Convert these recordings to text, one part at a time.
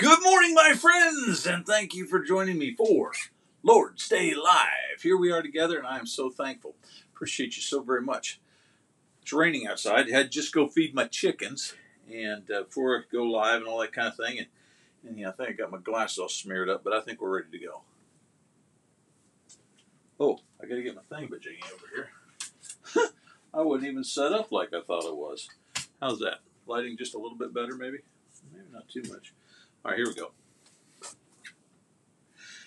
Good morning, my friends, and thank you for joining me for Lord's Day Live. Here we are together, and I am so thankful. Appreciate you so very much. It's raining outside. I had just go feed my chickens, and uh, before I go live and all that kind of thing, and, and yeah, I think I got my glasses all smeared up, but I think we're ready to go. Oh, I got to get my thing jiggy over here. I wasn't even set up like I thought it was. How's that? Lighting just a little bit better, maybe? Maybe not too much. All right, here we go.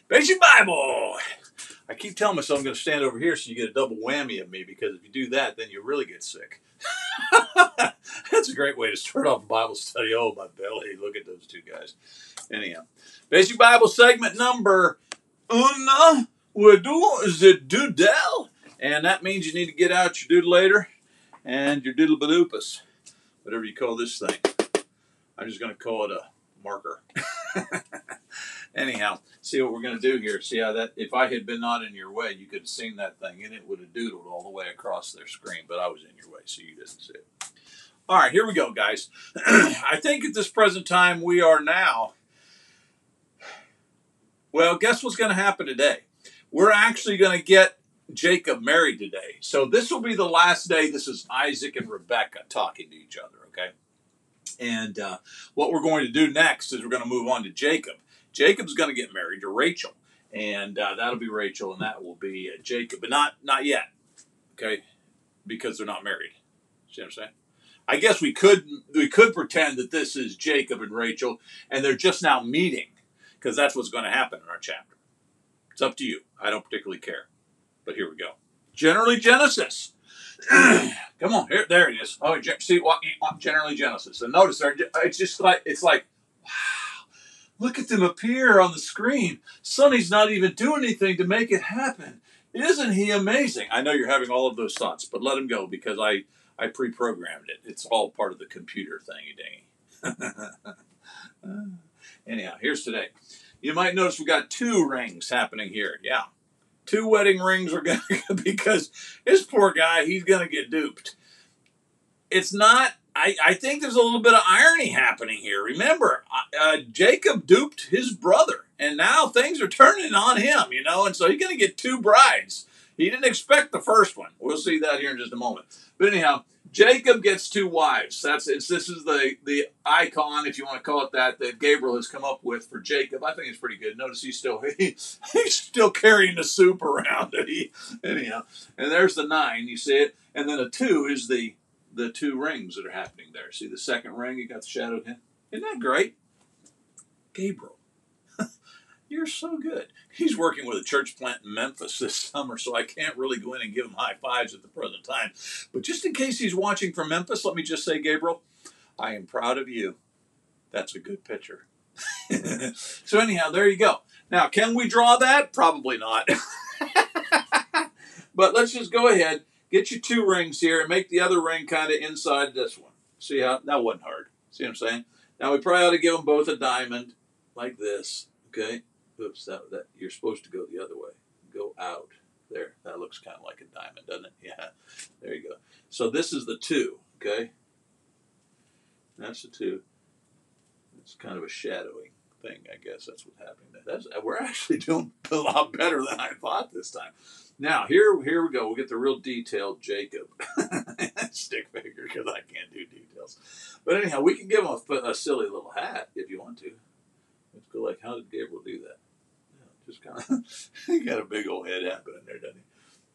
Basic Bible. I keep telling myself I'm going to stand over here so you get a double whammy of me because if you do that, then you really get sick. That's a great way to start off a Bible study. Oh, my belly. Look at those two guys. Anyhow, Basic Bible segment number una is it doodle? And that means you need to get out your doodle later and your doodle badoopus, whatever you call this thing. I'm just going to call it a marker. Anyhow, see what we're going to do here. See how that, if I had been not in your way, you could have seen that thing and it would have doodled all the way across their screen, but I was in your way, so you didn't see it. All right, here we go, guys. I think at this present time, we are now. Well, guess what's going to happen today? We're actually going to get Jacob married today. So this will be the last day. This is Isaac and Rebecca talking to each other, okay? And uh, what we're going to do next is we're going to move on to Jacob. Jacob's going to get married to Rachel, and uh, that'll be Rachel, and that will be uh, Jacob, but not not yet, okay? Because they're not married. See what I'm saying? I guess we could we could pretend that this is Jacob and Rachel, and they're just now meeting, because that's what's going to happen in our chapter. It's up to you. I don't particularly care. But here we go. Generally Genesis. Come on, here, there it is. Oh, see what generally Genesis. And notice there, it's just like it's like, wow, look at them appear on the screen. Sonny's not even doing anything to make it happen. Isn't he amazing? I know you're having all of those thoughts, but let him go because I I pre-programmed it. It's all part of the computer thingy dingy. Anyhow, here's today. You might notice we got two rings happening here. Yeah. Two wedding rings are going to, because this poor guy, he's going to get duped. It's not, I, I think there's a little bit of irony happening here. Remember, uh, uh Jacob duped his brother, and now things are turning on him, you know, and so he's going to get two brides. He didn't expect the first one. We'll see that here in just a moment. But anyhow, Jacob gets two wives. That's it's this is the the icon, if you want to call it that, that Gabriel has come up with for Jacob. I think it's pretty good. Notice he's still he, he's still carrying the soup around. He, anyhow, and there's the nine. You see it, and then a two is the the two rings that are happening there. See the second ring? You got the shadow. Isn't that great? Gabriel. You're so good. He's working with a church plant in Memphis this summer, so I can't really go in and give him high fives at the present time. But just in case he's watching from Memphis, let me just say, Gabriel, I am proud of you. That's a good picture. so, anyhow, there you go. Now, can we draw that? Probably not. but let's just go ahead, get you two rings here, and make the other ring kind of inside this one. See how that wasn't hard. See what I'm saying? Now, we probably ought to give them both a diamond like this. Okay oops, that, that you're supposed to go the other way. Go out. There, that looks kind of like a diamond, doesn't it? Yeah, there you go. So this is the two, okay? That's the two. It's kind of a shadowing thing, I guess. That's what's happening. That's, we're actually doing a lot better than I thought this time. Now, here, here we go. We'll get the real detailed Jacob stick figure because I can't do details. But anyhow, we can give him a, a silly little hat if you want to. Let's go like, how did Gabriel do that? Just kind of he got a big old head happening there, doesn't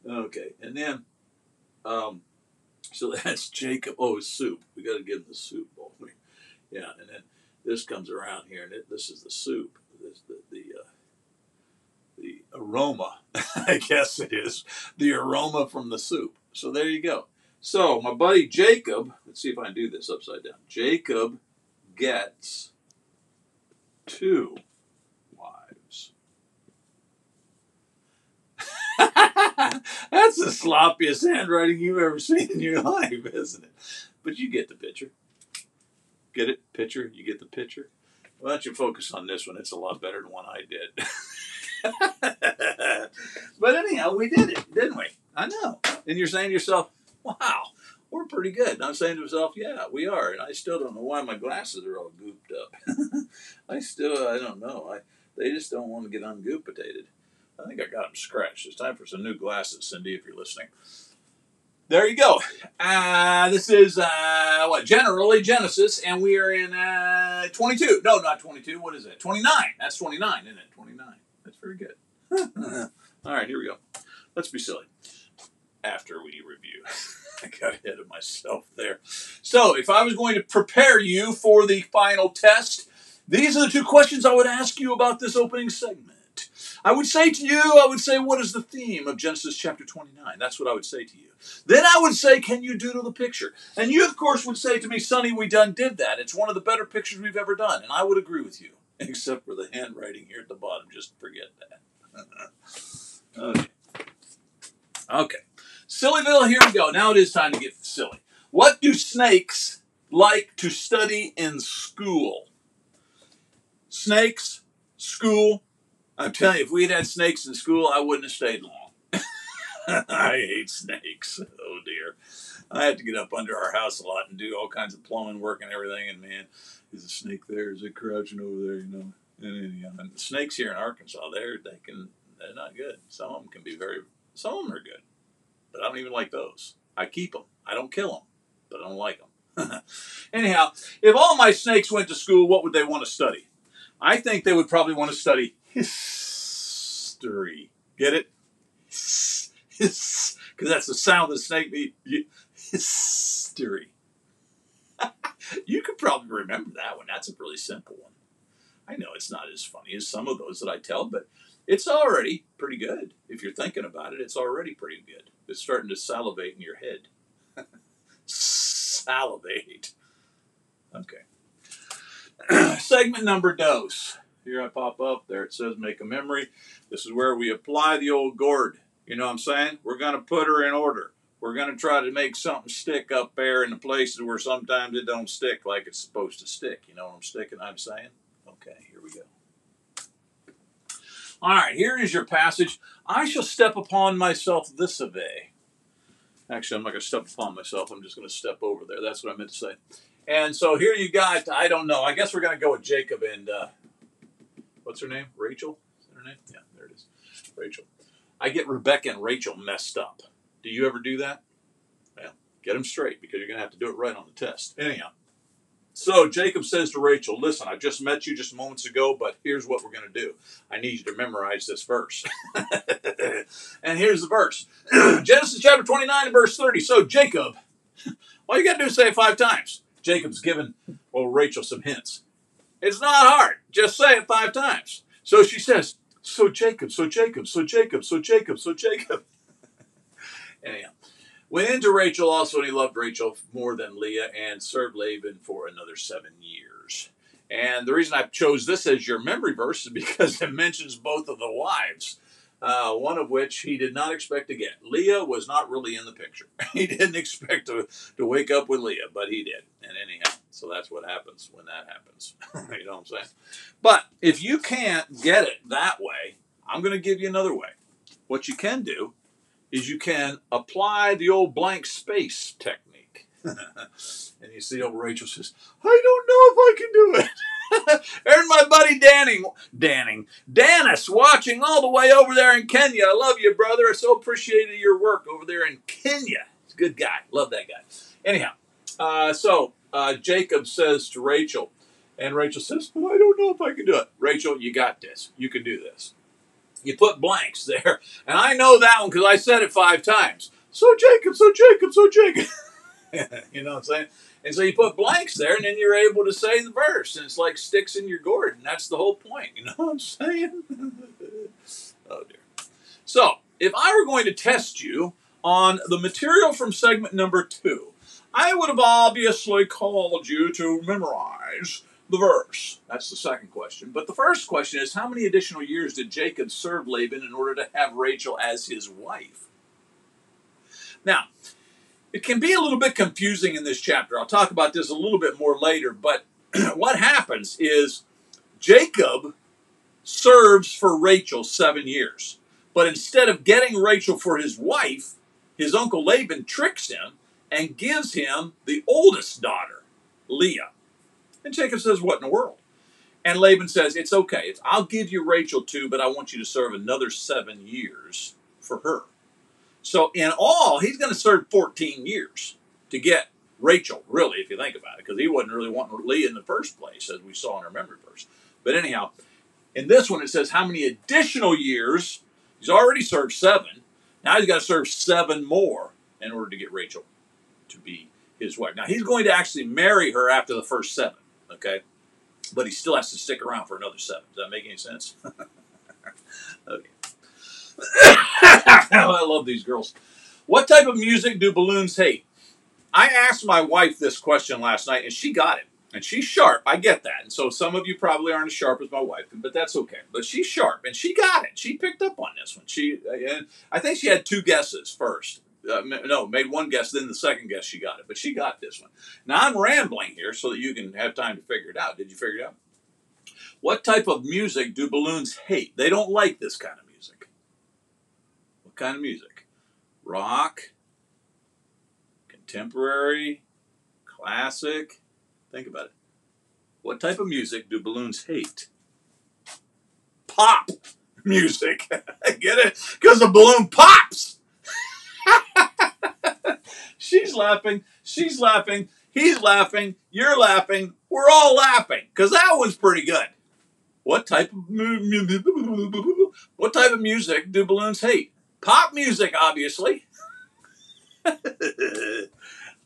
he? Okay, and then um, so that's Jacob. Oh, soup. We got to give him the soup bowl. Yeah, and then this comes around here, and it, this is the soup. This the the uh, the aroma, I guess it is the aroma from the soup. So there you go. So my buddy Jacob, let's see if I can do this upside down. Jacob gets two That's the sloppiest handwriting you've ever seen in your life, isn't it? But you get the picture. Get it? Picture? You get the picture? Why don't you focus on this one? It's a lot better than one I did. but anyhow, we did it, didn't we? I know. And you're saying to yourself, wow, we're pretty good. And I'm saying to myself, yeah, we are. And I still don't know why my glasses are all gooped up. I still, I don't know. I They just don't want to get ungoopitated. I think I got them scratched. It's time for some new glasses, Cindy, if you're listening. There you go. Uh, this is, uh, what, Generally Genesis, and we are in uh, 22. No, not 22. What is it? 29. That's 29, isn't it? 29. That's very good. All right, here we go. Let's be silly after we review. I got ahead of myself there. So, if I was going to prepare you for the final test, these are the two questions I would ask you about this opening segment. I would say to you, I would say, what is the theme of Genesis chapter 29? That's what I would say to you. Then I would say, can you doodle the picture? And you, of course, would say to me, Sonny, we done did that. It's one of the better pictures we've ever done. And I would agree with you, except for the handwriting here at the bottom. Just forget that. okay. Okay. Sillyville, here we go. Now it is time to get silly. What do snakes like to study in school? Snakes, school. I'm telling you, if we'd had snakes in school, I wouldn't have stayed long. I hate snakes. Oh dear. I have to get up under our house a lot and do all kinds of plumbing work and everything. And man, is a snake there? Is it crouching over there? You know. And, and the snakes here in Arkansas, they're they can they're not good. Some of them can be very. Some of them are good, but I don't even like those. I keep them. I don't kill them, but I don't like them. anyhow, if all my snakes went to school, what would they want to study? I think they would probably want to study history. Get it? because that's the sound the snake made. History. you could probably remember that one. That's a really simple one. I know it's not as funny as some of those that I tell, but it's already pretty good. If you're thinking about it, it's already pretty good. It's starting to salivate in your head. salivate. Okay. Segment number dose. Here I pop up. There it says make a memory. This is where we apply the old gourd. You know what I'm saying? We're going to put her in order. We're going to try to make something stick up there in the places where sometimes it don't stick like it's supposed to stick. You know what I'm sticking? I'm saying? Okay, here we go. All right, here is your passage. I shall step upon myself this way. Actually, I'm not going to step upon myself. I'm just going to step over there. That's what I meant to say. And so here you got, I don't know. I guess we're going to go with Jacob and, uh, what's her name? Rachel? Is that her name? Yeah, there it is. Rachel. I get Rebecca and Rachel messed up. Do you ever do that? Well, get them straight because you're going to have to do it right on the test. Anyhow, so Jacob says to Rachel, Listen, I just met you just moments ago, but here's what we're going to do. I need you to memorize this verse. and here's the verse Genesis chapter 29 and verse 30. So Jacob, all you got to do is say it five times. Jacob's given well Rachel some hints. It's not hard. Just say it five times. So she says, so Jacob, so Jacob, so Jacob, so Jacob, so Jacob. Anyhow, went into Rachel also, and he loved Rachel more than Leah, and served Laban for another seven years. And the reason I chose this as your memory verse is because it mentions both of the wives. Uh, one of which he did not expect to get. Leah was not really in the picture. he didn't expect to, to wake up with Leah, but he did. And anyhow, so that's what happens when that happens. you know what I'm saying? But if you can't get it that way, I'm going to give you another way. What you can do is you can apply the old blank space technique. and you see old Rachel says, I don't know if I can do it. There's my buddy Danning, Danning, Dennis watching all the way over there in Kenya. I love you, brother. I so appreciated your work over there in Kenya. Good guy. Love that guy. Anyhow, uh, so uh, Jacob says to Rachel, and Rachel says, But I don't know if I can do it. Rachel, you got this. You can do this. You put blanks there. And I know that one because I said it five times. So Jacob, so Jacob, so Jacob. you know what I'm saying? And so you put blanks there, and then you're able to say the verse, and it's like sticks in your gourd, and that's the whole point. You know what I'm saying? oh dear. So, if I were going to test you on the material from segment number two, I would have obviously called you to memorize the verse. That's the second question. But the first question is how many additional years did Jacob serve Laban in order to have Rachel as his wife? Now, it can be a little bit confusing in this chapter. I'll talk about this a little bit more later, but what happens is Jacob serves for Rachel seven years. But instead of getting Rachel for his wife, his uncle Laban tricks him and gives him the oldest daughter, Leah. And Jacob says, What in the world? And Laban says, It's okay. It's, I'll give you Rachel too, but I want you to serve another seven years for her. So in all, he's going to serve 14 years to get Rachel, really, if you think about it, because he wasn't really wanting Leah in the first place, as we saw in our memory verse. But anyhow, in this one, it says how many additional years. He's already served seven. Now he's got to serve seven more in order to get Rachel to be his wife. Now he's going to actually marry her after the first seven, okay? But he still has to stick around for another seven. Does that make any sense? okay. I love these girls. What type of music do balloons hate? I asked my wife this question last night, and she got it. And she's sharp. I get that. And so some of you probably aren't as sharp as my wife, but that's okay. But she's sharp, and she got it. She picked up on this one. She, uh, I think she had two guesses first. Uh, no, made one guess, then the second guess she got it. But she got this one. Now I'm rambling here so that you can have time to figure it out. Did you figure it out? What type of music do balloons hate? They don't like this kind of music. What kind of music? Rock, contemporary, classic. Think about it. What type of music do balloons hate? Pop music. I get it? Because the balloon pops. She's laughing. She's laughing. He's laughing. You're laughing. We're all laughing because that was pretty good. What type of what type of music do balloons hate? Pop music, obviously.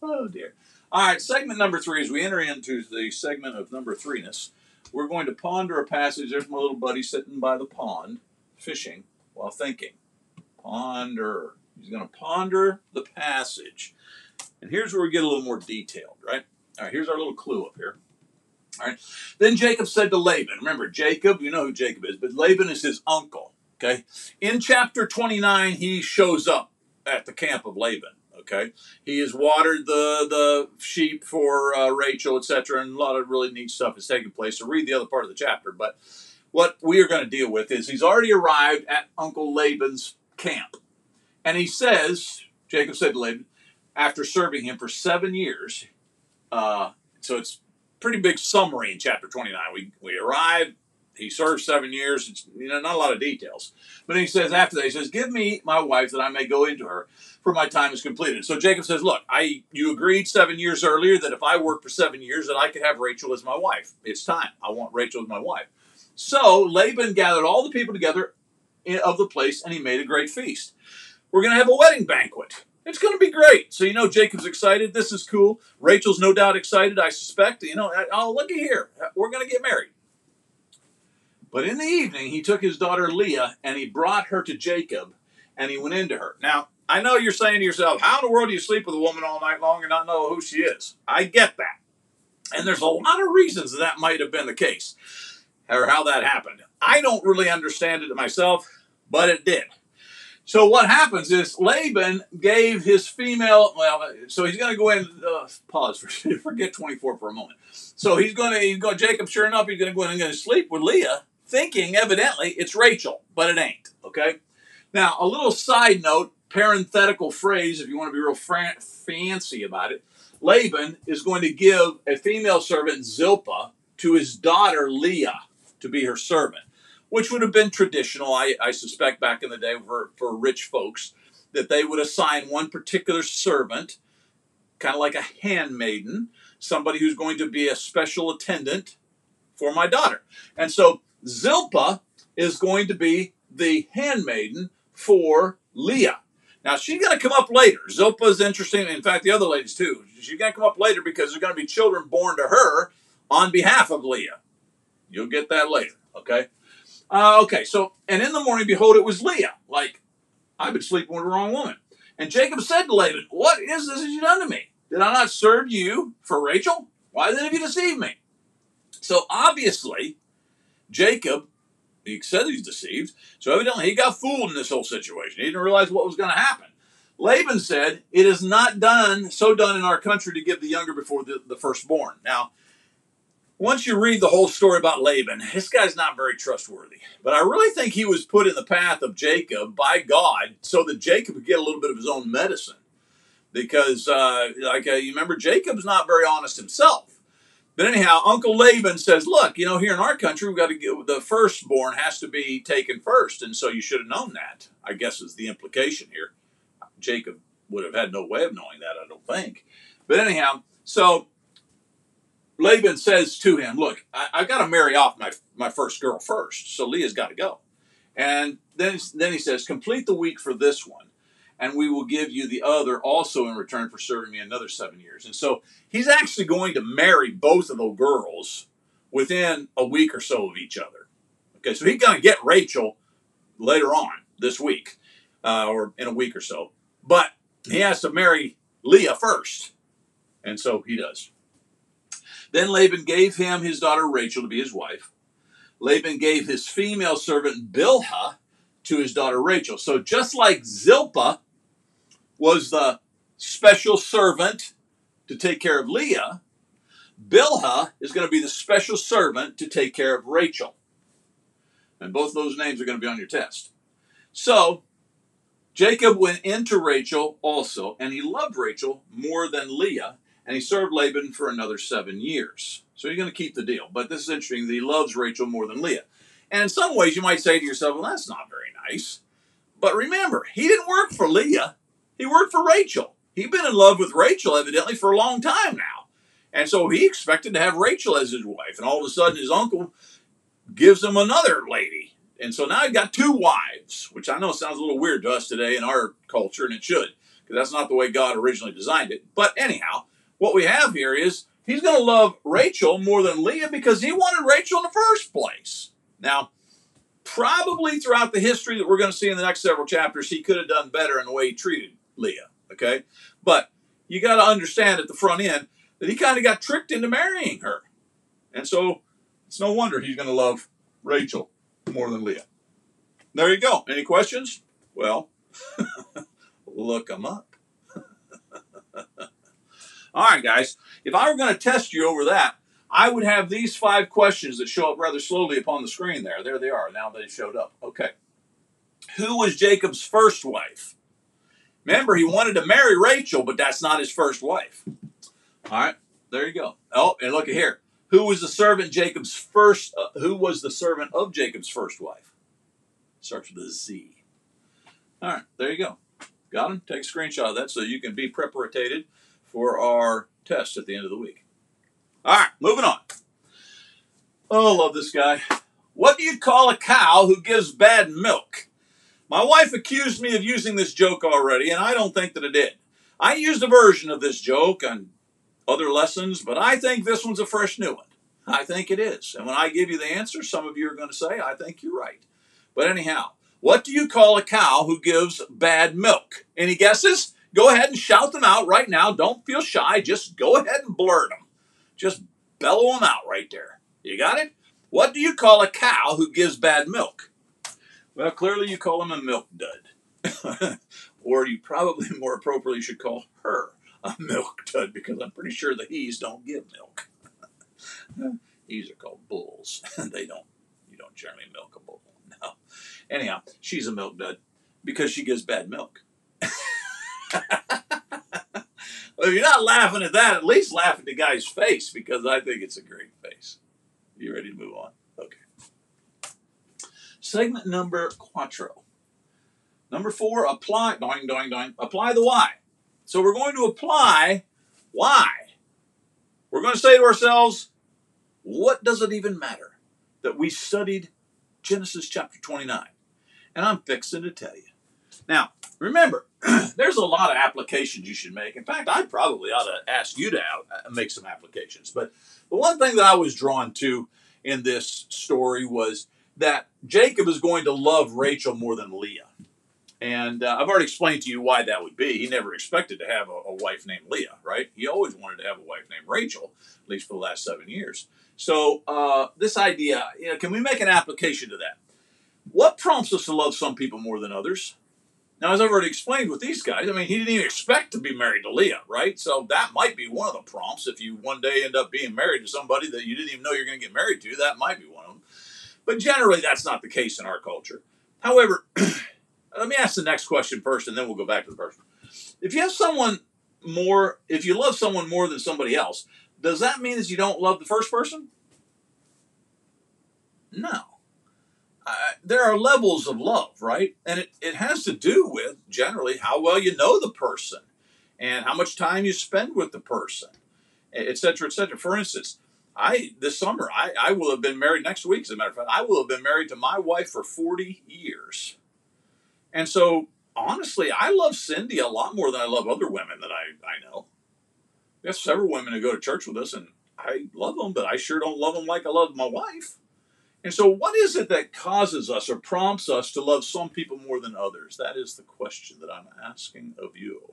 oh dear. All right, segment number three. As we enter into the segment of number threeness, we're going to ponder a passage. There's my little buddy sitting by the pond, fishing while thinking. Ponder. He's going to ponder the passage. And here's where we get a little more detailed, right? All right, here's our little clue up here. All right. Then Jacob said to Laban, remember Jacob, you know who Jacob is, but Laban is his uncle. Okay. In chapter 29, he shows up at the camp of Laban. Okay, he has watered the the sheep for uh, Rachel, etc., and a lot of really neat stuff is taking place. So read the other part of the chapter. But what we are going to deal with is he's already arrived at Uncle Laban's camp, and he says, Jacob said to Laban, after serving him for seven years, uh, so it's pretty big summary in chapter twenty nine. We we arrive he served seven years. It's you know not a lot of details, but he says after that he says, "Give me my wife that I may go into her, for my time is completed." So Jacob says, "Look, I you agreed seven years earlier that if I work for seven years that I could have Rachel as my wife. It's time. I want Rachel as my wife." So Laban gathered all the people together of the place, and he made a great feast. We're going to have a wedding banquet. It's going to be great. So you know Jacob's excited. This is cool. Rachel's no doubt excited. I suspect. You know, oh look at here. We're going to get married. But in the evening, he took his daughter Leah and he brought her to Jacob and he went into her. Now, I know you're saying to yourself, how in the world do you sleep with a woman all night long and not know who she is? I get that. And there's a lot of reasons that might have been the case or how that happened. I don't really understand it myself, but it did. So what happens is Laban gave his female. Well, so he's going to go in. Uh, pause for forget twenty four for a moment. So he's going to he's going Jacob. Sure enough, he's going to go in and going to sleep with Leah, thinking evidently it's Rachel, but it ain't. Okay. Now, a little side note, parenthetical phrase, if you want to be real fran- fancy about it. Laban is going to give a female servant, Zilpah, to his daughter, Leah, to be her servant, which would have been traditional, I, I suspect, back in the day for, for rich folks, that they would assign one particular servant, kind of like a handmaiden, somebody who's going to be a special attendant for my daughter. And so Zilpah is going to be the handmaiden for Leah. Now she's going to come up later. Zilpah is interesting. In fact, the other ladies too. She's going to come up later because there's going to be children born to her on behalf of Leah. You'll get that later. Okay. Uh, okay. So, and in the morning, behold, it was Leah. Like, I've been sleeping with the wrong woman. And Jacob said to Laban, What is this that you've done to me? Did I not serve you for Rachel? Why then have you deceived me? So obviously, Jacob, he said he's deceived, so evidently he got fooled in this whole situation. He didn't realize what was going to happen. Laban said, It is not done, so done in our country to give the younger before the, the firstborn. Now, once you read the whole story about Laban, this guy's not very trustworthy. But I really think he was put in the path of Jacob by God so that Jacob could get a little bit of his own medicine. because, uh, like, uh, you remember, Jacob's not very honest himself. But anyhow, Uncle Laban says, "Look, you know, here in our country, we've got to get the firstborn has to be taken first, and so you should have known that." I guess is the implication here. Jacob would have had no way of knowing that, I don't think. But anyhow, so Laban says to him, "Look, I, have got to marry off my my first girl first, so Leah's got to go." And then then he says, "Complete the week for this one." and we will give you the other also in return for serving me another seven years. And so he's actually going to marry both of those girls within a week or so of each other. Okay, so he's going to get Rachel later on this week uh, or in a week or so. But he has to marry Leah first. And so he does. Then Laban gave him his daughter Rachel to be his wife. Laban gave his female servant Bilhah to his daughter Rachel. So just like Zilpah was the special servant to take care of Leah. Bilhah is going to be the special servant to take care of Rachel. And both those names are going to be on your test. So, Jacob went into Rachel also, and he loved Rachel more than Leah, and he served Laban for another seven years. So he's going to keep the deal. But this is interesting that he loves Rachel more than Leah. And in some ways, you might say to yourself, well, that's not very nice. But remember, he didn't work for Leah. He worked for Rachel. He'd been in love with Rachel evidently for a long time now. And so he expected to have Rachel as his wife. And all of a sudden, his uncle gives him another lady. And so now he's got two wives, which I know sounds a little weird to us today in our culture, and it should, because that's not the way God originally designed it. But anyhow, what we have here is he's going to love Rachel more than Leah because he wanted Rachel in the first place. Now, probably throughout the history that we're going to see in the next several chapters, he could have done better in the way he treated Leah. Okay, but you got to understand at the front end that he kind of got tricked into marrying her, and so it's no wonder he's going to love Rachel more than Leah. There you go. Any questions? Well, look them up. All right, guys. If I were going to test you over that, I would have these five questions that show up rather slowly upon the screen there. There they are. Now they showed up. Okay. Who was Jacob's first wife? Remember, he wanted to marry Rachel, but that's not his first wife. All right, there you go. Oh, and look at here. Who was the servant Jacob's first? Uh, who was the servant of Jacob's first wife? Starts with a Z. All right, there you go. Got him. Take a screenshot of that so you can be preparated for our test at the end of the week. All right, moving on. Oh, love this guy. What do you call a cow who gives bad milk? My wife accused me of using this joke already, and I don't think that it did. I used a version of this joke on other lessons, but I think this one's a fresh new one. I think it is. And when I give you the answer, some of you are going to say, I think you're right. But anyhow, what do you call a cow who gives bad milk? Any guesses? Go ahead and shout them out right now. Don't feel shy. Just go ahead and blurt them. Just bellow them out right there. You got it? What do you call a cow who gives bad milk? Well, clearly you call him a milk dud. or you probably more appropriately should call her a milk dud because I'm pretty sure the he's don't give milk. he's are called bulls. they don't, you don't generally milk a bull. No. Anyhow, she's a milk dud because she gives bad milk. well, if you're not laughing at that, at least laugh at the guy's face because I think it's a great face. You ready to move on? Okay. Segment number quattro. Number four, apply, doing, doing, doing, apply the why. So we're going to apply why. We're going to say to ourselves, what does it even matter that we studied Genesis chapter 29? And I'm fixing to tell you. Now, remember, there's a lot of applications you should make. In fact, I probably ought to ask you to uh, make some applications. But the one thing that I was drawn to in this story was that Jacob is going to love Rachel more than Leah. And uh, I've already explained to you why that would be. He never expected to have a, a, wife named Leah, right? He always wanted to have a wife named Rachel, at least for the last seven years. So, uh, this idea, you know, can we make an application to that? What prompts us to love some people more than others? Now, as I've already explained with these guys, I mean, he didn't even expect to be married to Leah, right? So that might be one of the prompts. If you one day end up being married to somebody that you didn't even know you're going to get married to, that might be one of them. But generally, that's not the case in our culture. However, let me ask the next question first, and then we'll go back to the first one. If you have someone more, if you love someone more than somebody else, does that mean that you don't love the first person? No. There are levels of love, right? And it, it has to do with generally how well you know the person and how much time you spend with the person, et cetera, et cetera. For instance, I this summer I, I will have been married next week, as a matter of fact. I will have been married to my wife for 40 years. And so honestly, I love Cindy a lot more than I love other women that I, I know. We have several women who go to church with us, and I love them, but I sure don't love them like I love my wife. And so, what is it that causes us or prompts us to love some people more than others? That is the question that I'm asking of you.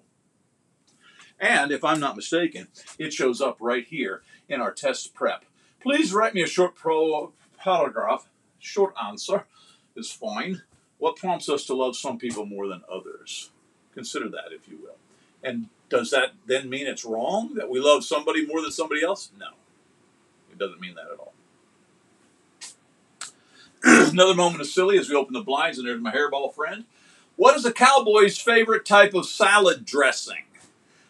And if I'm not mistaken, it shows up right here in our test prep. Please write me a short pro paragraph. Short answer is fine. What prompts us to love some people more than others? Consider that, if you will. And does that then mean it's wrong that we love somebody more than somebody else? No. It doesn't mean that at all. Another moment of silly as we open the blinds, and there's my hairball friend. What is a cowboy's favorite type of salad dressing?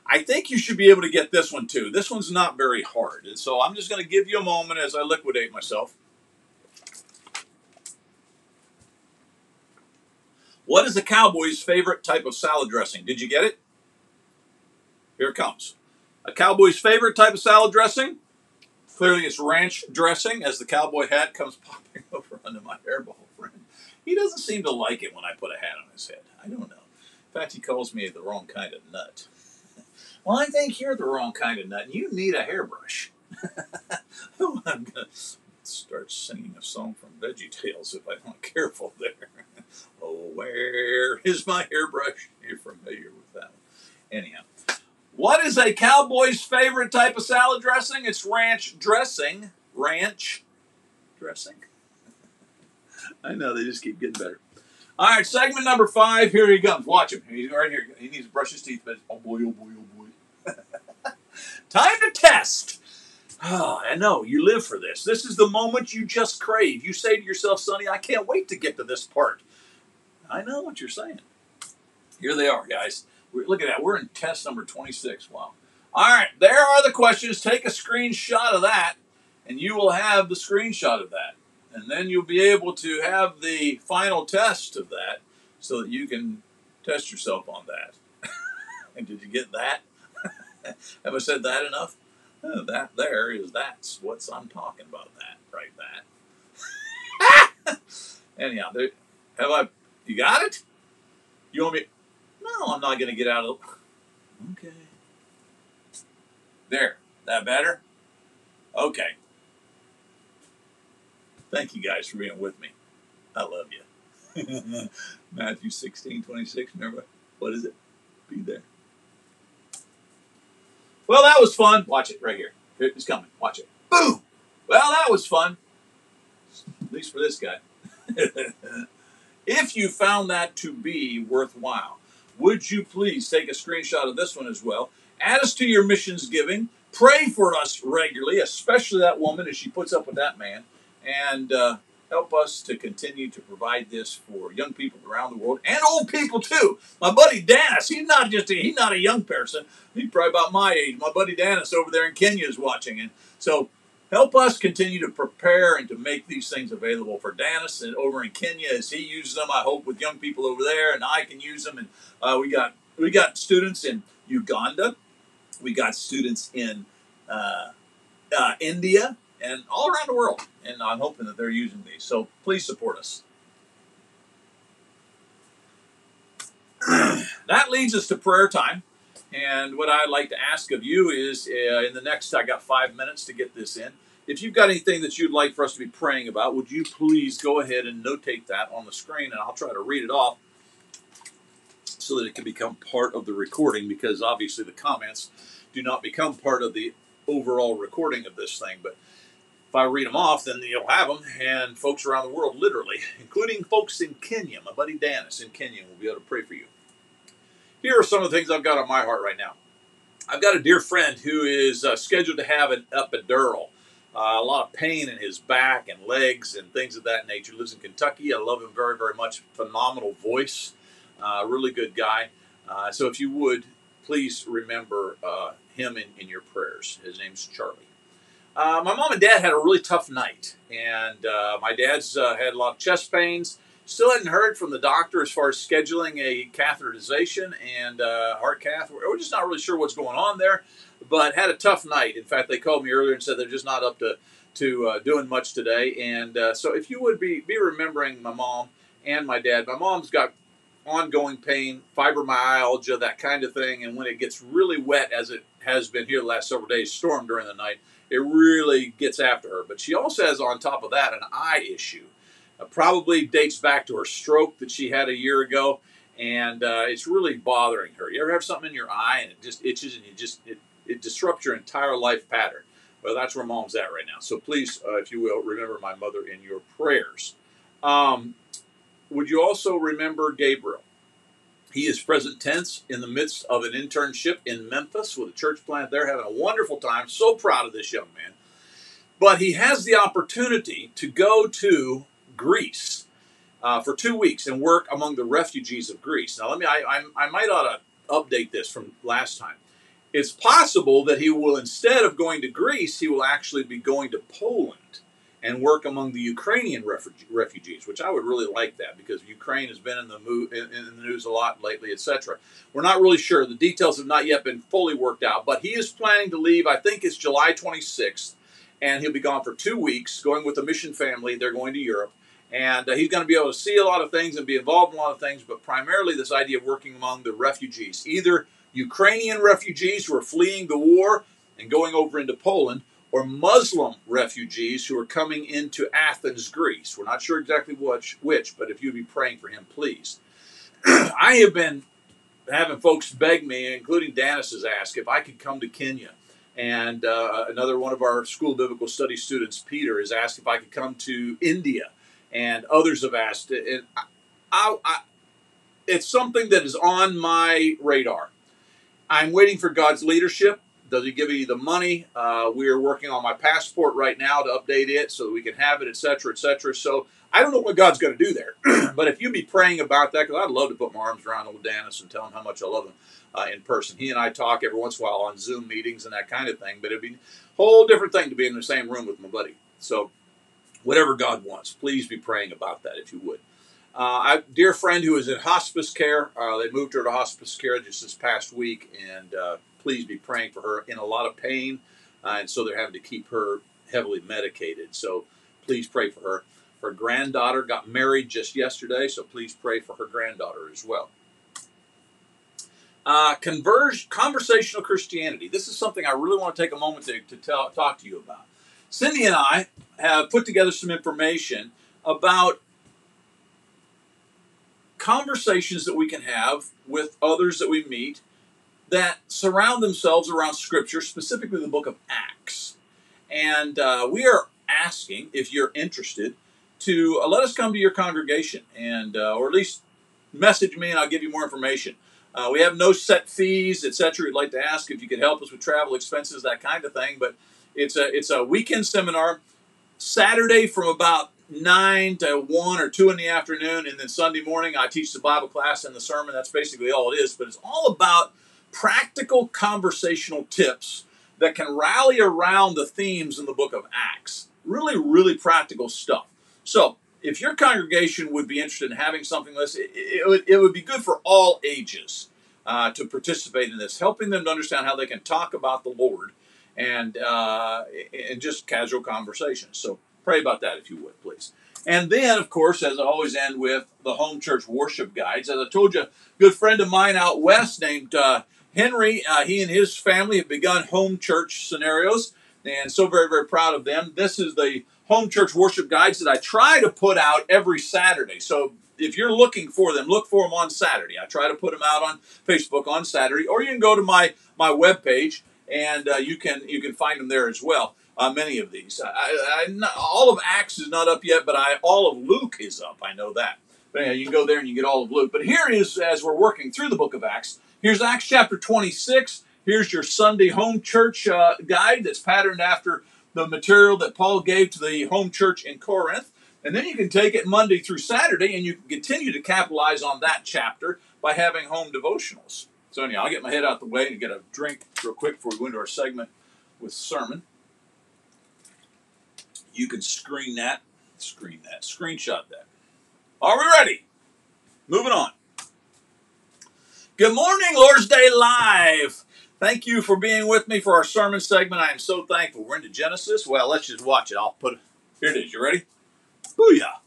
I think you should be able to get this one too. This one's not very hard. And so I'm just going to give you a moment as I liquidate myself. What is a cowboy's favorite type of salad dressing? Did you get it? Here it comes. A cowboy's favorite type of salad dressing? Clearly it's ranch dressing as the cowboy hat comes popping over under my hairball friend. He doesn't seem to like it when I put a hat on his head. I don't know. In fact, he calls me the wrong kind of nut. well, I think you're the wrong kind of nut and you need a hairbrush. Oh, I'm going to start singing a song from Veggie Tales if I'm not careful there. Oh, where is my hairbrush? You're familiar with that. Anyhow, what is a cowboy's favorite type of salad dressing? It's ranch dressing. Ranch dressing. I know they just keep getting better. All right, segment number five. Here he comes. Watch him. He's right here. He needs to brush his teeth, but oh boy, oh boy, oh boy. Time to test. Oh, I know you live for this. This is the moment you just crave. You say to yourself, Sonny, I can't wait to get to this part. I know what you're saying. Here they are, guys. We're, look at that. We're in test number 26. Wow. All right, there are the questions. Take a screenshot of that, and you will have the screenshot of that. And then you'll be able to have the final test of that so that you can test yourself on that. and did you get that? have I said that enough? Oh, that there is that's what I'm talking about. That right, that. Anyhow, there, have I you got it? You want me? No, I'm not going to get out of. Okay. There. That better? Okay. Thank you guys for being with me. I love you. Matthew 16, 26. Remember, what is it? Be there. Well, that was fun. Watch it right here. It's coming. Watch it. Boom! Well, that was fun. At least for this guy. If you found that to be worthwhile, would you please take a screenshot of this one as well? Add us to your missions giving. Pray for us regularly, especially that woman as she puts up with that man. And uh, help us to continue to provide this for young people around the world and old people too. My buddy Dennis, he's not just a, he's not a young person. He's probably about my age. My buddy Dennis over there in Kenya is watching, and so help us continue to prepare and to make these things available for Dennis and over in Kenya as he uses them. I hope with young people over there, and I can use them. And uh, we got we got students in Uganda, we got students in uh, uh, India, and all around the world. And I'm hoping that they're using these. So please support us. that leads us to prayer time. And what I'd like to ask of you is uh, in the next, I got five minutes to get this in. If you've got anything that you'd like for us to be praying about, would you please go ahead and notate that on the screen and I'll try to read it off so that it can become part of the recording because obviously the comments do not become part of the overall recording of this thing. But if I read them off, then you'll have them, and folks around the world, literally, including folks in Kenya, my buddy Dennis in Kenya, will be able to pray for you here are some of the things I've got on my heart right now. I've got a dear friend who is uh, scheduled to have an epidural. Uh, a lot of pain in his back and legs and things of that nature. Lives in Kentucky. I love him very, very much. Phenomenal voice. Uh, really good guy. Uh, so if you would, please remember uh, him in, in your prayers. His name's Charlie. Uh, my mom and dad had a really tough night, and uh, my dad's uh, had a lot of chest pains. Still hadn't heard from the doctor as far as scheduling a catheterization and uh, heart cath. We're just not really sure what's going on there, but had a tough night. In fact, they called me earlier and said they're just not up to to uh, doing much today. And uh, so, if you would be be remembering my mom and my dad, my mom's got ongoing pain, fibromyalgia, that kind of thing. And when it gets really wet, as it has been here the last several days, storm during the night, it really gets after her. But she also has, on top of that, an eye issue. Uh, probably dates back to her stroke that she had a year ago, and uh, it's really bothering her. You ever have something in your eye and it just itches and you just it, it disrupts your entire life pattern? Well, that's where mom's at right now. So please, uh, if you will, remember my mother in your prayers. Um, would you also remember Gabriel? He is present tense in the midst of an internship in Memphis with a church plant there, having a wonderful time. So proud of this young man. But he has the opportunity to go to Greece uh, for two weeks and work among the refugees of Greece. Now, let me, I, I, I might ought to update this from last time. It's possible that he will, instead of going to Greece, he will actually be going to Poland and work among the Ukrainian refugees, which I would really like that because Ukraine has been in the, mo- in, the news a lot lately, etc. We're not really sure. The details have not yet been fully worked out, but he is planning to leave, I think it's July 26th, and he'll be gone for two weeks, going with a mission family. They're going to Europe. And uh, he's going to be able to see a lot of things and be involved in a lot of things, but primarily this idea of working among the refugees, either Ukrainian refugees who are fleeing the war and going over into Poland, or Muslim refugees who are coming into Athens, Greece. We're not sure exactly which, which but if you'd be praying for him, please. I have been having folks beg me, including Dennis has asked, if I could come to Kenya. And uh, another one of our school biblical study students, Peter, has asked if I could come to India. And others have asked. And I, I, I, it's something that is on my radar. I'm waiting for God's leadership. Does he give you the money? Uh, we are working on my passport right now to update it so that we can have it, etc., etc. So I don't know what God's going to do there, but if you'd be praying about that, because I'd love to put my arms around old Dennis and tell him how much I love him uh, in person. He and I talk every once in a while on Zoom meetings and that kind of thing, but it'd be a whole different thing to be in the same room with my buddy. So whatever God wants, please be praying about that if you would. Uh, a dear friend who is in hospice care, uh, they moved her to hospice care just this past week, and uh, please be praying for her in a lot of pain, uh, and so they're having to keep her heavily medicated. So please pray for her. Her granddaughter got married just yesterday, so please pray for her granddaughter as well. Uh, converge, conversational Christianity. This is something I really want to take a moment to, to tell, talk to you about. Cindy and I have put together some information about conversations that we can have with others that we meet that surround themselves around Scripture, specifically the book of Acts. And uh, we are asking, if you're interested, to uh, let us come to your congregation and, uh, or at least message me and I'll give you more information. Uh, we have no set fees, etc. We'd like to ask if you could help us with travel expenses, that kind of thing. But it's a it's a weekend seminar, Saturday from about nine to one or two in the afternoon, and then Sunday morning I teach the Bible class and the sermon. That's basically all it is. But it's all about practical conversational tips that can rally around the themes in the book of Acts. Really, really practical stuff. So, if your congregation would be interested in having something like this, it, it, would, it would be good for all ages uh, to participate in this, helping them to understand how they can talk about the Lord and uh, and just casual conversations. So pray about that if you would, please. And then, of course, as I always end with the home church worship guides. As I told you, a good friend of mine out west named uh, Henry, uh, he and his family have begun home church scenarios, and so very, very proud of them. This is the home church worship guides that I try to put out every Saturday. So if you're looking for them, look for them on Saturday. I try to put them out on Facebook on Saturday, or you can go to my my webpage and uh, you can you can find them there as well. Uh, many of these, I, I, not, all of Acts is not up yet, but I all of Luke is up. I know that. But anyway, you can go there and you get all of Luke. But here is as we're working through the book of Acts. Here's Acts chapter 26. Here's your Sunday home church uh, guide that's patterned after the material that Paul gave to the home church in Corinth. And then you can take it Monday through Saturday and you can continue to capitalize on that chapter by having home devotionals. So anyhow, I'll get my head out the way and get a drink real quick before we go into our segment with sermon. You can screen that, screen that, screenshot that. Are we ready? Moving on. Good morning, Lord's Day Live. Thank you for being with me for our sermon segment. I am so thankful. We're into Genesis. Well, let's just watch it. I'll put it. Here it is. You ready? Booyah.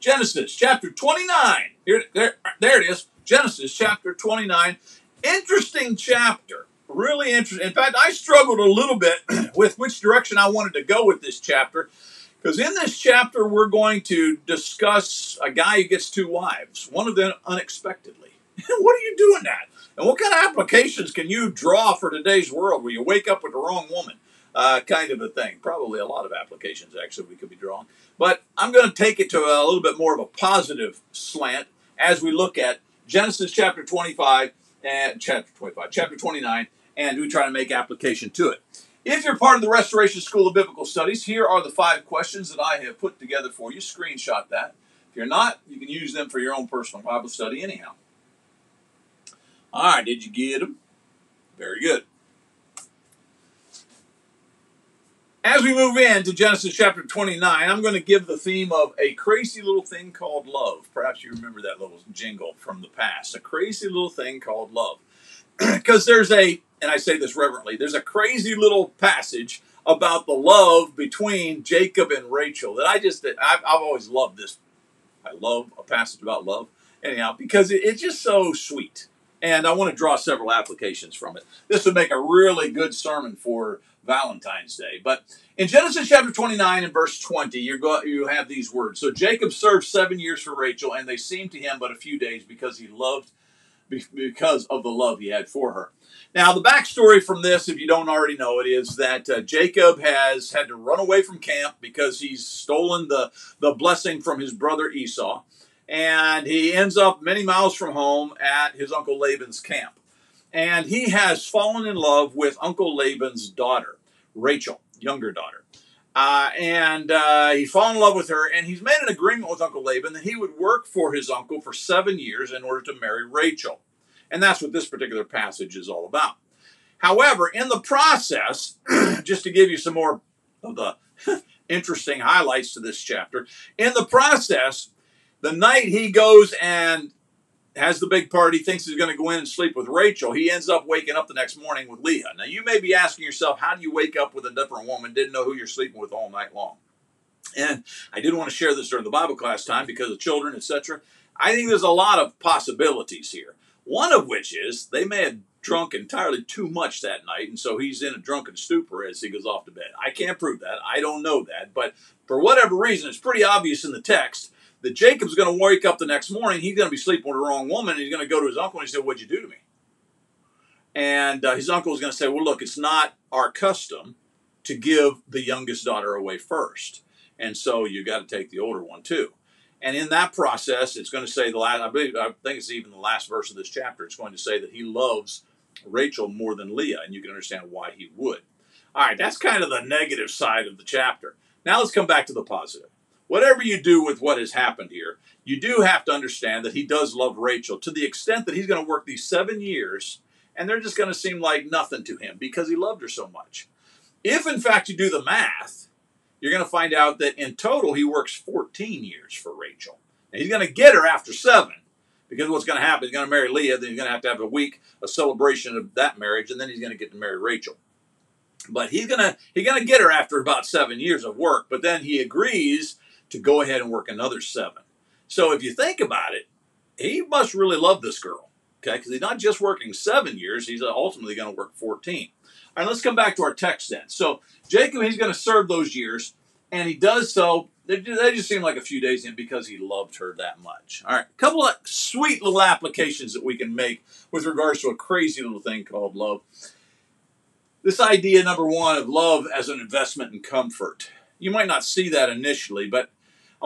Genesis chapter 29. Here, there, there it is. Genesis chapter 29. Interesting chapter. Really interesting. In fact, I struggled a little bit with which direction I wanted to go with this chapter. Because in this chapter, we're going to discuss a guy who gets two wives, one of them unexpectedly. what are you doing that? And what kind of applications can you draw for today's world where you wake up with the wrong woman? Uh, kind of a thing. Probably a lot of applications, actually, we could be drawing. But I'm going to take it to a little bit more of a positive slant as we look at Genesis chapter 25 and chapter 25, chapter 29, and we try to make application to it. If you're part of the Restoration School of Biblical Studies, here are the five questions that I have put together for you. Screenshot that. If you're not, you can use them for your own personal Bible study anyhow. All right, did you get them? Very good. As we move into Genesis chapter 29, I'm going to give the theme of a crazy little thing called love. Perhaps you remember that little jingle from the past. A crazy little thing called love. Because there's a, and I say this reverently, there's a crazy little passage about the love between Jacob and Rachel that I just, I've, I've always loved this. I love a passage about love. Anyhow, because it, it's just so sweet. And I want to draw several applications from it. This would make a really good sermon for Valentine's Day. But in Genesis chapter 29 and verse 20, you go, you have these words. So Jacob served seven years for Rachel, and they seemed to him but a few days because he loved, because of the love he had for her. Now, the backstory from this, if you don't already know it, is that uh, Jacob has had to run away from camp because he's stolen the, the blessing from his brother Esau. And he ends up many miles from home at his uncle Laban's camp and he has fallen in love with Uncle Laban's daughter, Rachel, younger daughter. Uh, and uh, he fallen in love with her, and he's made an agreement with Uncle Laban that he would work for his uncle for seven years in order to marry Rachel. And that's what this particular passage is all about. However, in the process, just to give you some more of the interesting highlights to this chapter, in the process, the night he goes and has the big party, thinks he's going to go in and sleep with Rachel. He ends up waking up the next morning with Leah. Now, you may be asking yourself, how do you wake up with a different woman, didn't know who you're sleeping with all night long? And I did want to share this during the Bible class time because of children, etc. I think there's a lot of possibilities here. One of which is they may have drunk entirely too much that night, and so he's in a drunken stupor as he goes off to bed. I can't prove that. I don't know that. But for whatever reason, it's pretty obvious in the text that Jacob's going to wake up the next morning. He's going to be sleeping with the wrong woman. And he's going to go to his uncle and said, What'd you do to me? And uh, his uncle is going to say, Well, look, it's not our custom to give the youngest daughter away first. And so you got to take the older one too. And in that process, it's going to say the last, I, believe, I think it's even the last verse of this chapter, it's going to say that he loves Rachel more than Leah. And you can understand why he would. All right, that's kind of the negative side of the chapter. Now let's come back to the positive whatever you do with what has happened here, you do have to understand that he does love Rachel to the extent that he's going to work these seven years and they're just going to seem like nothing to him because he loved her so much. If, in fact, you do the math, you're going to find out that in total he works 14 years for Rachel. And he's going to get her after seven because what's going to happen, he's going to marry Leah, then he's going to have to have a week, a celebration of that marriage, and then he's going to get to marry Rachel. But he's to he's going to get her after about seven years of work, but then he agrees to go ahead and work another seven. So if you think about it, he must really love this girl, okay? Because he's not just working seven years, he's uh, ultimately going to work 14. All right, let's come back to our text then. So Jacob, he's going to serve those years, and he does so. They, they just seem like a few days in because he loved her that much. All right, a couple of sweet little applications that we can make with regards to a crazy little thing called love. This idea, number one, of love as an investment in comfort. You might not see that initially, but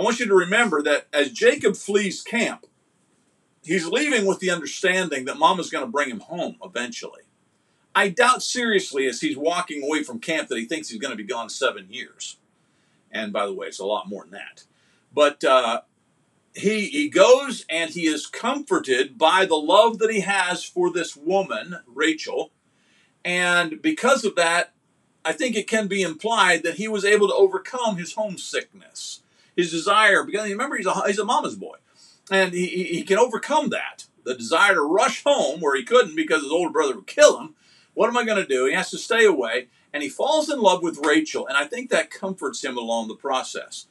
I want you to remember that as Jacob flees camp, he's leaving with the understanding that Mama's going to bring him home eventually. I doubt seriously as he's walking away from camp that he thinks he's going to be gone seven years. And by the way, it's a lot more than that. But uh, he he goes and he is comforted by the love that he has for this woman, Rachel. And because of that, I think it can be implied that he was able to overcome his homesickness, his desire. Because remember, he's a, he's a mama's boy. And he, he can overcome that. The desire to rush home where he couldn't because his older brother would kill him. What am I going to do? He has to stay away. And he falls in love with Rachel. And I think that comforts him along the process.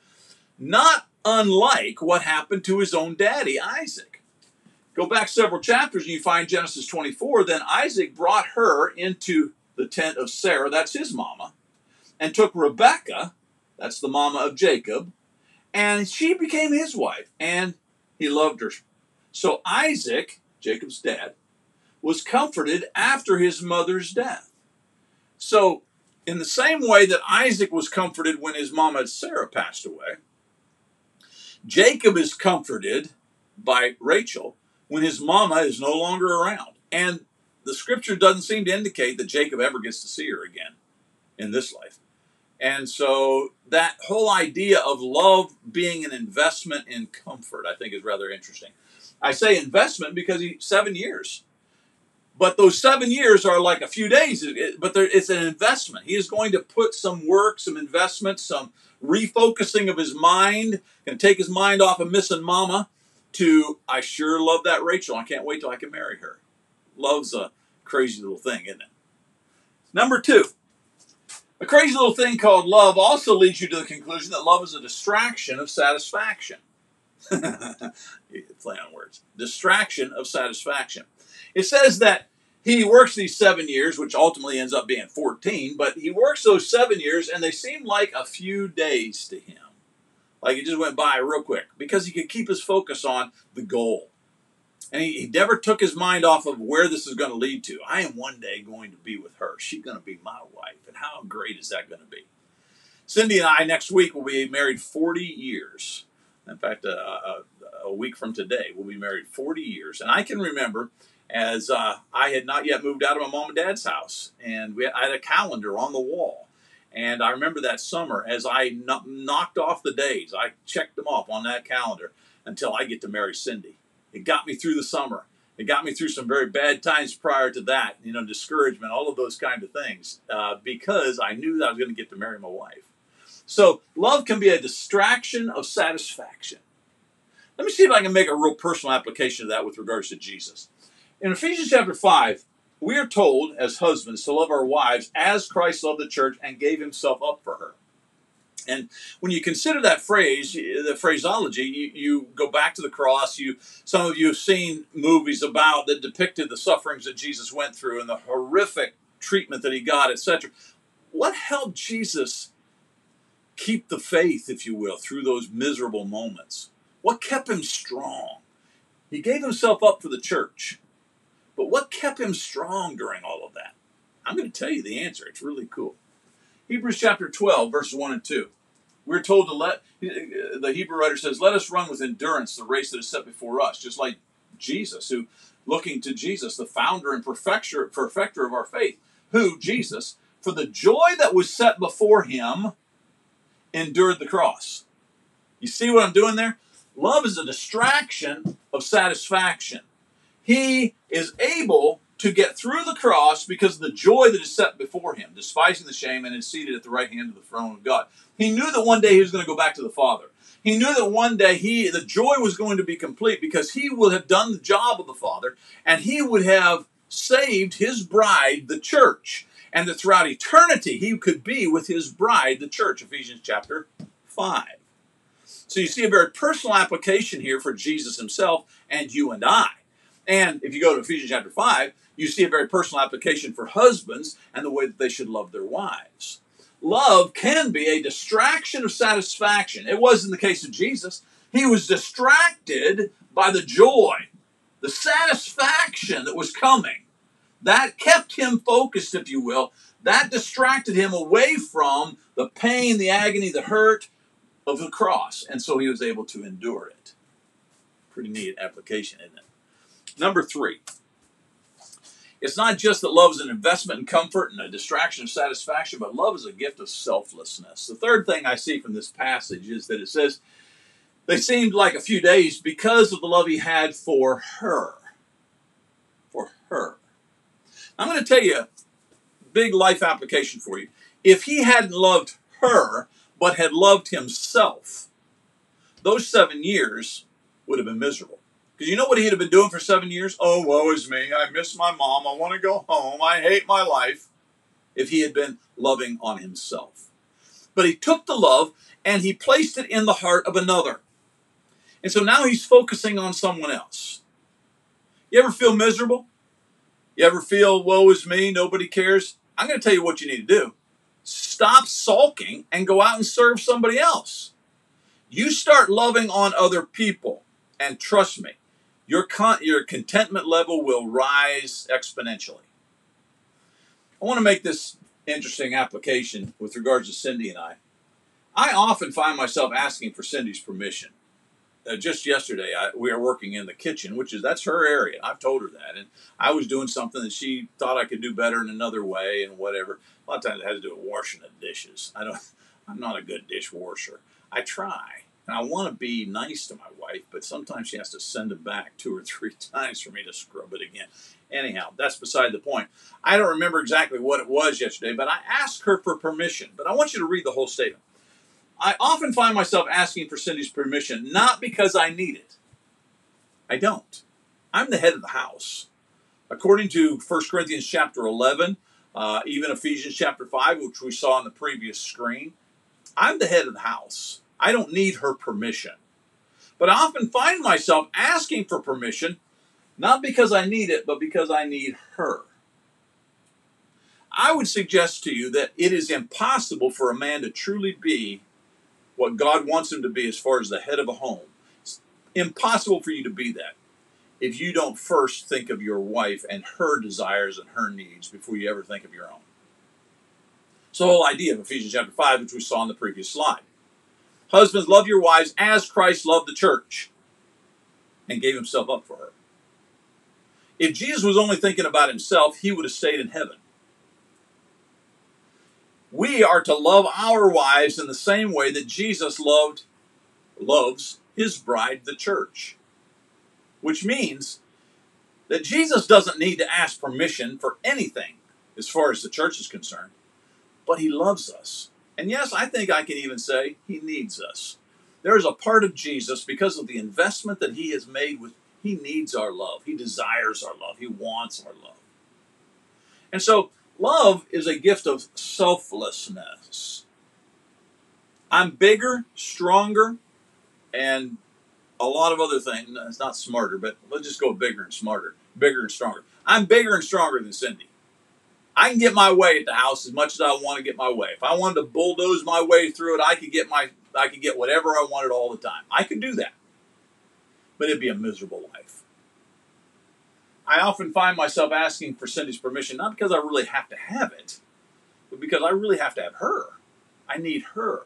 Not unlike what happened to his own daddy, Isaac. Go back several chapters and you find Genesis 24. Then Isaac brought her into the tent of Sarah, that's his mama, and took Rebekah, that's the mama of Jacob, and she became his wife, and he loved her. So Isaac, Jacob's dad, was comforted after his mother's death. So, in the same way that Isaac was comforted when his mama Sarah passed away, Jacob is comforted by Rachel when his mama is no longer around. And the scripture doesn't seem to indicate that Jacob ever gets to see her again in this life. And so that whole idea of love being an investment in comfort, I think, is rather interesting. I say investment because he seven years, but those seven years are like a few days. But there, it's an investment. He is going to put some work, some investment, some refocusing of his mind, going to take his mind off of missing mama to I sure love that Rachel. I can't wait till I can marry her. Love's a crazy little thing, isn't it? Number two, a crazy little thing called love also leads you to the conclusion that love is a distraction of satisfaction. Play on words. Distraction of satisfaction. It says that he works these seven years, which ultimately ends up being 14, but he works those seven years and they seem like a few days to him. Like it just went by real quick because he could keep his focus on the goal. And he, he never took his mind off of where this is going to lead to. I am one day going to be with her. She's going to be my wife. And how great is that going to be? Cindy and I next week will be married 40 years. In fact, uh, a, a week from today, we'll be married 40 years. And I can remember as uh, I had not yet moved out of my mom and dad's house, and we, I had a calendar on the wall. And I remember that summer as I knocked off the days, I checked them off on that calendar until I get to marry Cindy. It got me through the summer. It got me through some very bad times prior to that, you know, discouragement, all of those kind of things, uh, because I knew that I was going to get to marry my wife. So, love can be a distraction of satisfaction. Let me see if I can make a real personal application of that with regards to Jesus. In Ephesians chapter 5, we are told as husbands to love our wives as Christ loved the church and gave himself up for her. And when you consider that phrase, the phraseology, you, you, go back to the cross. You, some of you have seen movies about that depicted the sufferings that Jesus went through and the horrific treatment that he got, etc. What helped Jesus keep the faith, if you will, through those miserable moments? What kept him strong? He gave himself up for the church. But what kept him strong during all of that? I'm going to tell you the answer. It's really cool. Hebrews chapter 12, verses 1 and 2. We're told to let, the Hebrew writer says, let us run with endurance the race that is set before us, just like Jesus, who, looking to Jesus, the founder and perfecter, perfecter of our faith, who, Jesus, for the joy that was set before him, endured the cross. You see what I'm doing there? Love is a distraction of satisfaction. He is able to get through the cross because of the joy that is set before him, despising the shame, and is seated at the right hand of the throne of God. He knew that one day he was going to go back to the Father. He knew that one day he the joy was going to be complete because he would have done the job of the Father and he would have saved his bride, the church, and that throughout eternity he could be with his bride, the church, Ephesians chapter 5. So you see a very personal application here for Jesus himself and you and I. And if you go to Ephesians chapter 5, you see a very personal application for husbands and the way that they should love their wives. Love can be a distraction of satisfaction. It was in the case of Jesus. He was distracted by the joy, the satisfaction that was coming. That kept him focused, if you will. That distracted him away from the pain, the agony, the hurt of the cross. And so he was able to endure it. Pretty neat application, isn't it? Number three, it's not just that love is an investment in comfort and a distraction of satisfaction, but love is a gift of selflessness. The third thing I see from this passage is that it says They seemed like a few days because of the love he had for her. For her. I'm going to tell you a big life application for you. If he hadn't loved her, but had loved himself, those seven years would have been miserable. Because you know what he'd have been doing for seven years? Oh, woe is me. I miss my mom. I want to go home. I hate my life. If he had been loving on himself. But he took the love and he placed it in the heart of another. And so now he's focusing on someone else. You ever feel miserable? You ever feel, woe is me, nobody cares? I'm going to tell you what you need to do. Stop sulking and go out and serve somebody else. You start loving on other people, and trust me, your, con- your contentment level will rise exponentially. I want to make this interesting application with regards to Cindy and I. I often find myself asking for Cindy's permission. Uh, just yesterday, I, we were working in the kitchen, which is that's her area. I've told her that, and I was doing something that she thought I could do better in another way, and whatever. A lot of times, it has to do with washing the dishes. I don't. I'm not a good dishwasher. I try, and I want to be nice to my wife, but sometimes she has to send it back two or three times for me to scrub it again. Anyhow, that's beside the point. I don't remember exactly what it was yesterday, but I asked her for permission. But I want you to read the whole statement. I often find myself asking for Cindy's permission, not because I need it. I don't. I'm the head of the house. According to 1 Corinthians chapter 11, uh, even Ephesians chapter 5, which we saw on the previous screen, I'm the head of the house. I don't need her permission. But I often find myself asking for permission, not because I need it, but because I need her. I would suggest to you that it is impossible for a man to truly be what God wants him to be as far as the head of a home. It's impossible for you to be that if you don't first think of your wife and her desires and her needs before you ever think of your own. So the whole idea of Ephesians chapter 5, which we saw in the previous slide. Husbands, love your wives as Christ loved the church and gave himself up for her. If Jesus was only thinking about himself, he would have stayed in heaven we are to love our wives in the same way that Jesus loved loves his bride the church which means that Jesus doesn't need to ask permission for anything as far as the church is concerned but he loves us and yes I think I can even say he needs us there is a part of Jesus because of the investment that he has made with he needs our love he desires our love he wants our love and so Love is a gift of selflessness. I'm bigger, stronger, and a lot of other things. It's not smarter, but let's just go bigger and smarter, bigger and stronger. I'm bigger and stronger than Cindy. I can get my way at the house as much as I want to get my way. If I wanted to bulldoze my way through it, I could get my I could get whatever I wanted all the time. I could do that. But it'd be a miserable life. I often find myself asking for Cindy's permission, not because I really have to have it, but because I really have to have her. I need her.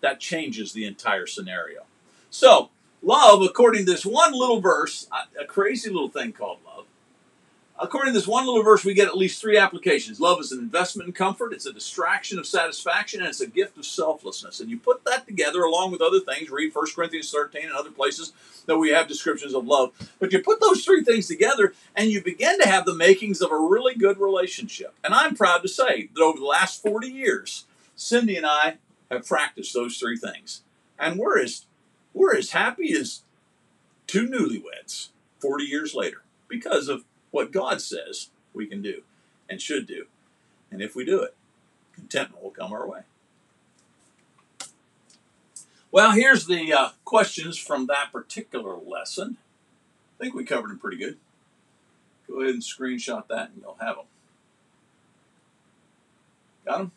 That changes the entire scenario. So, love, according to this one little verse, a crazy little thing called love, According to this one little verse, we get at least three applications. Love is an investment in comfort, it's a distraction of satisfaction, and it's a gift of selflessness. And you put that together along with other things, read 1 Corinthians 13 and other places that we have descriptions of love. But you put those three things together, and you begin to have the makings of a really good relationship. And I'm proud to say that over the last 40 years, Cindy and I have practiced those three things. And we're as, we're as happy as two newlyweds 40 years later because of what God says we can do and should do. And if we do it, contentment will come our way. Well, here's the uh, questions from that particular lesson. I think we covered them pretty good. Go ahead and screenshot that and you'll have them. Got them?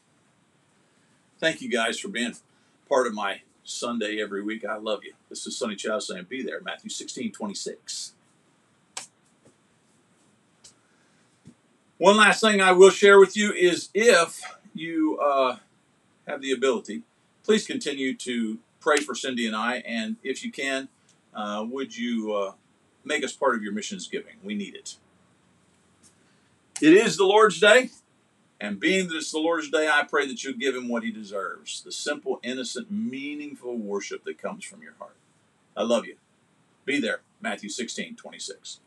Thank you guys for being part of my Sunday every week. I love you. This is Sonny Chow saying, Be there, Matthew 16 26. One last thing I will share with you is if you uh, have the ability, please continue to pray for Cindy and I, and if you can, uh, would you uh, make us part of your missions giving? We need it. It is the Lord's Day, and being that it's the Lord's Day, I pray that you'll give him what he deserves the simple, innocent, meaningful worship that comes from your heart. I love you. Be there. Matthew 16, 26.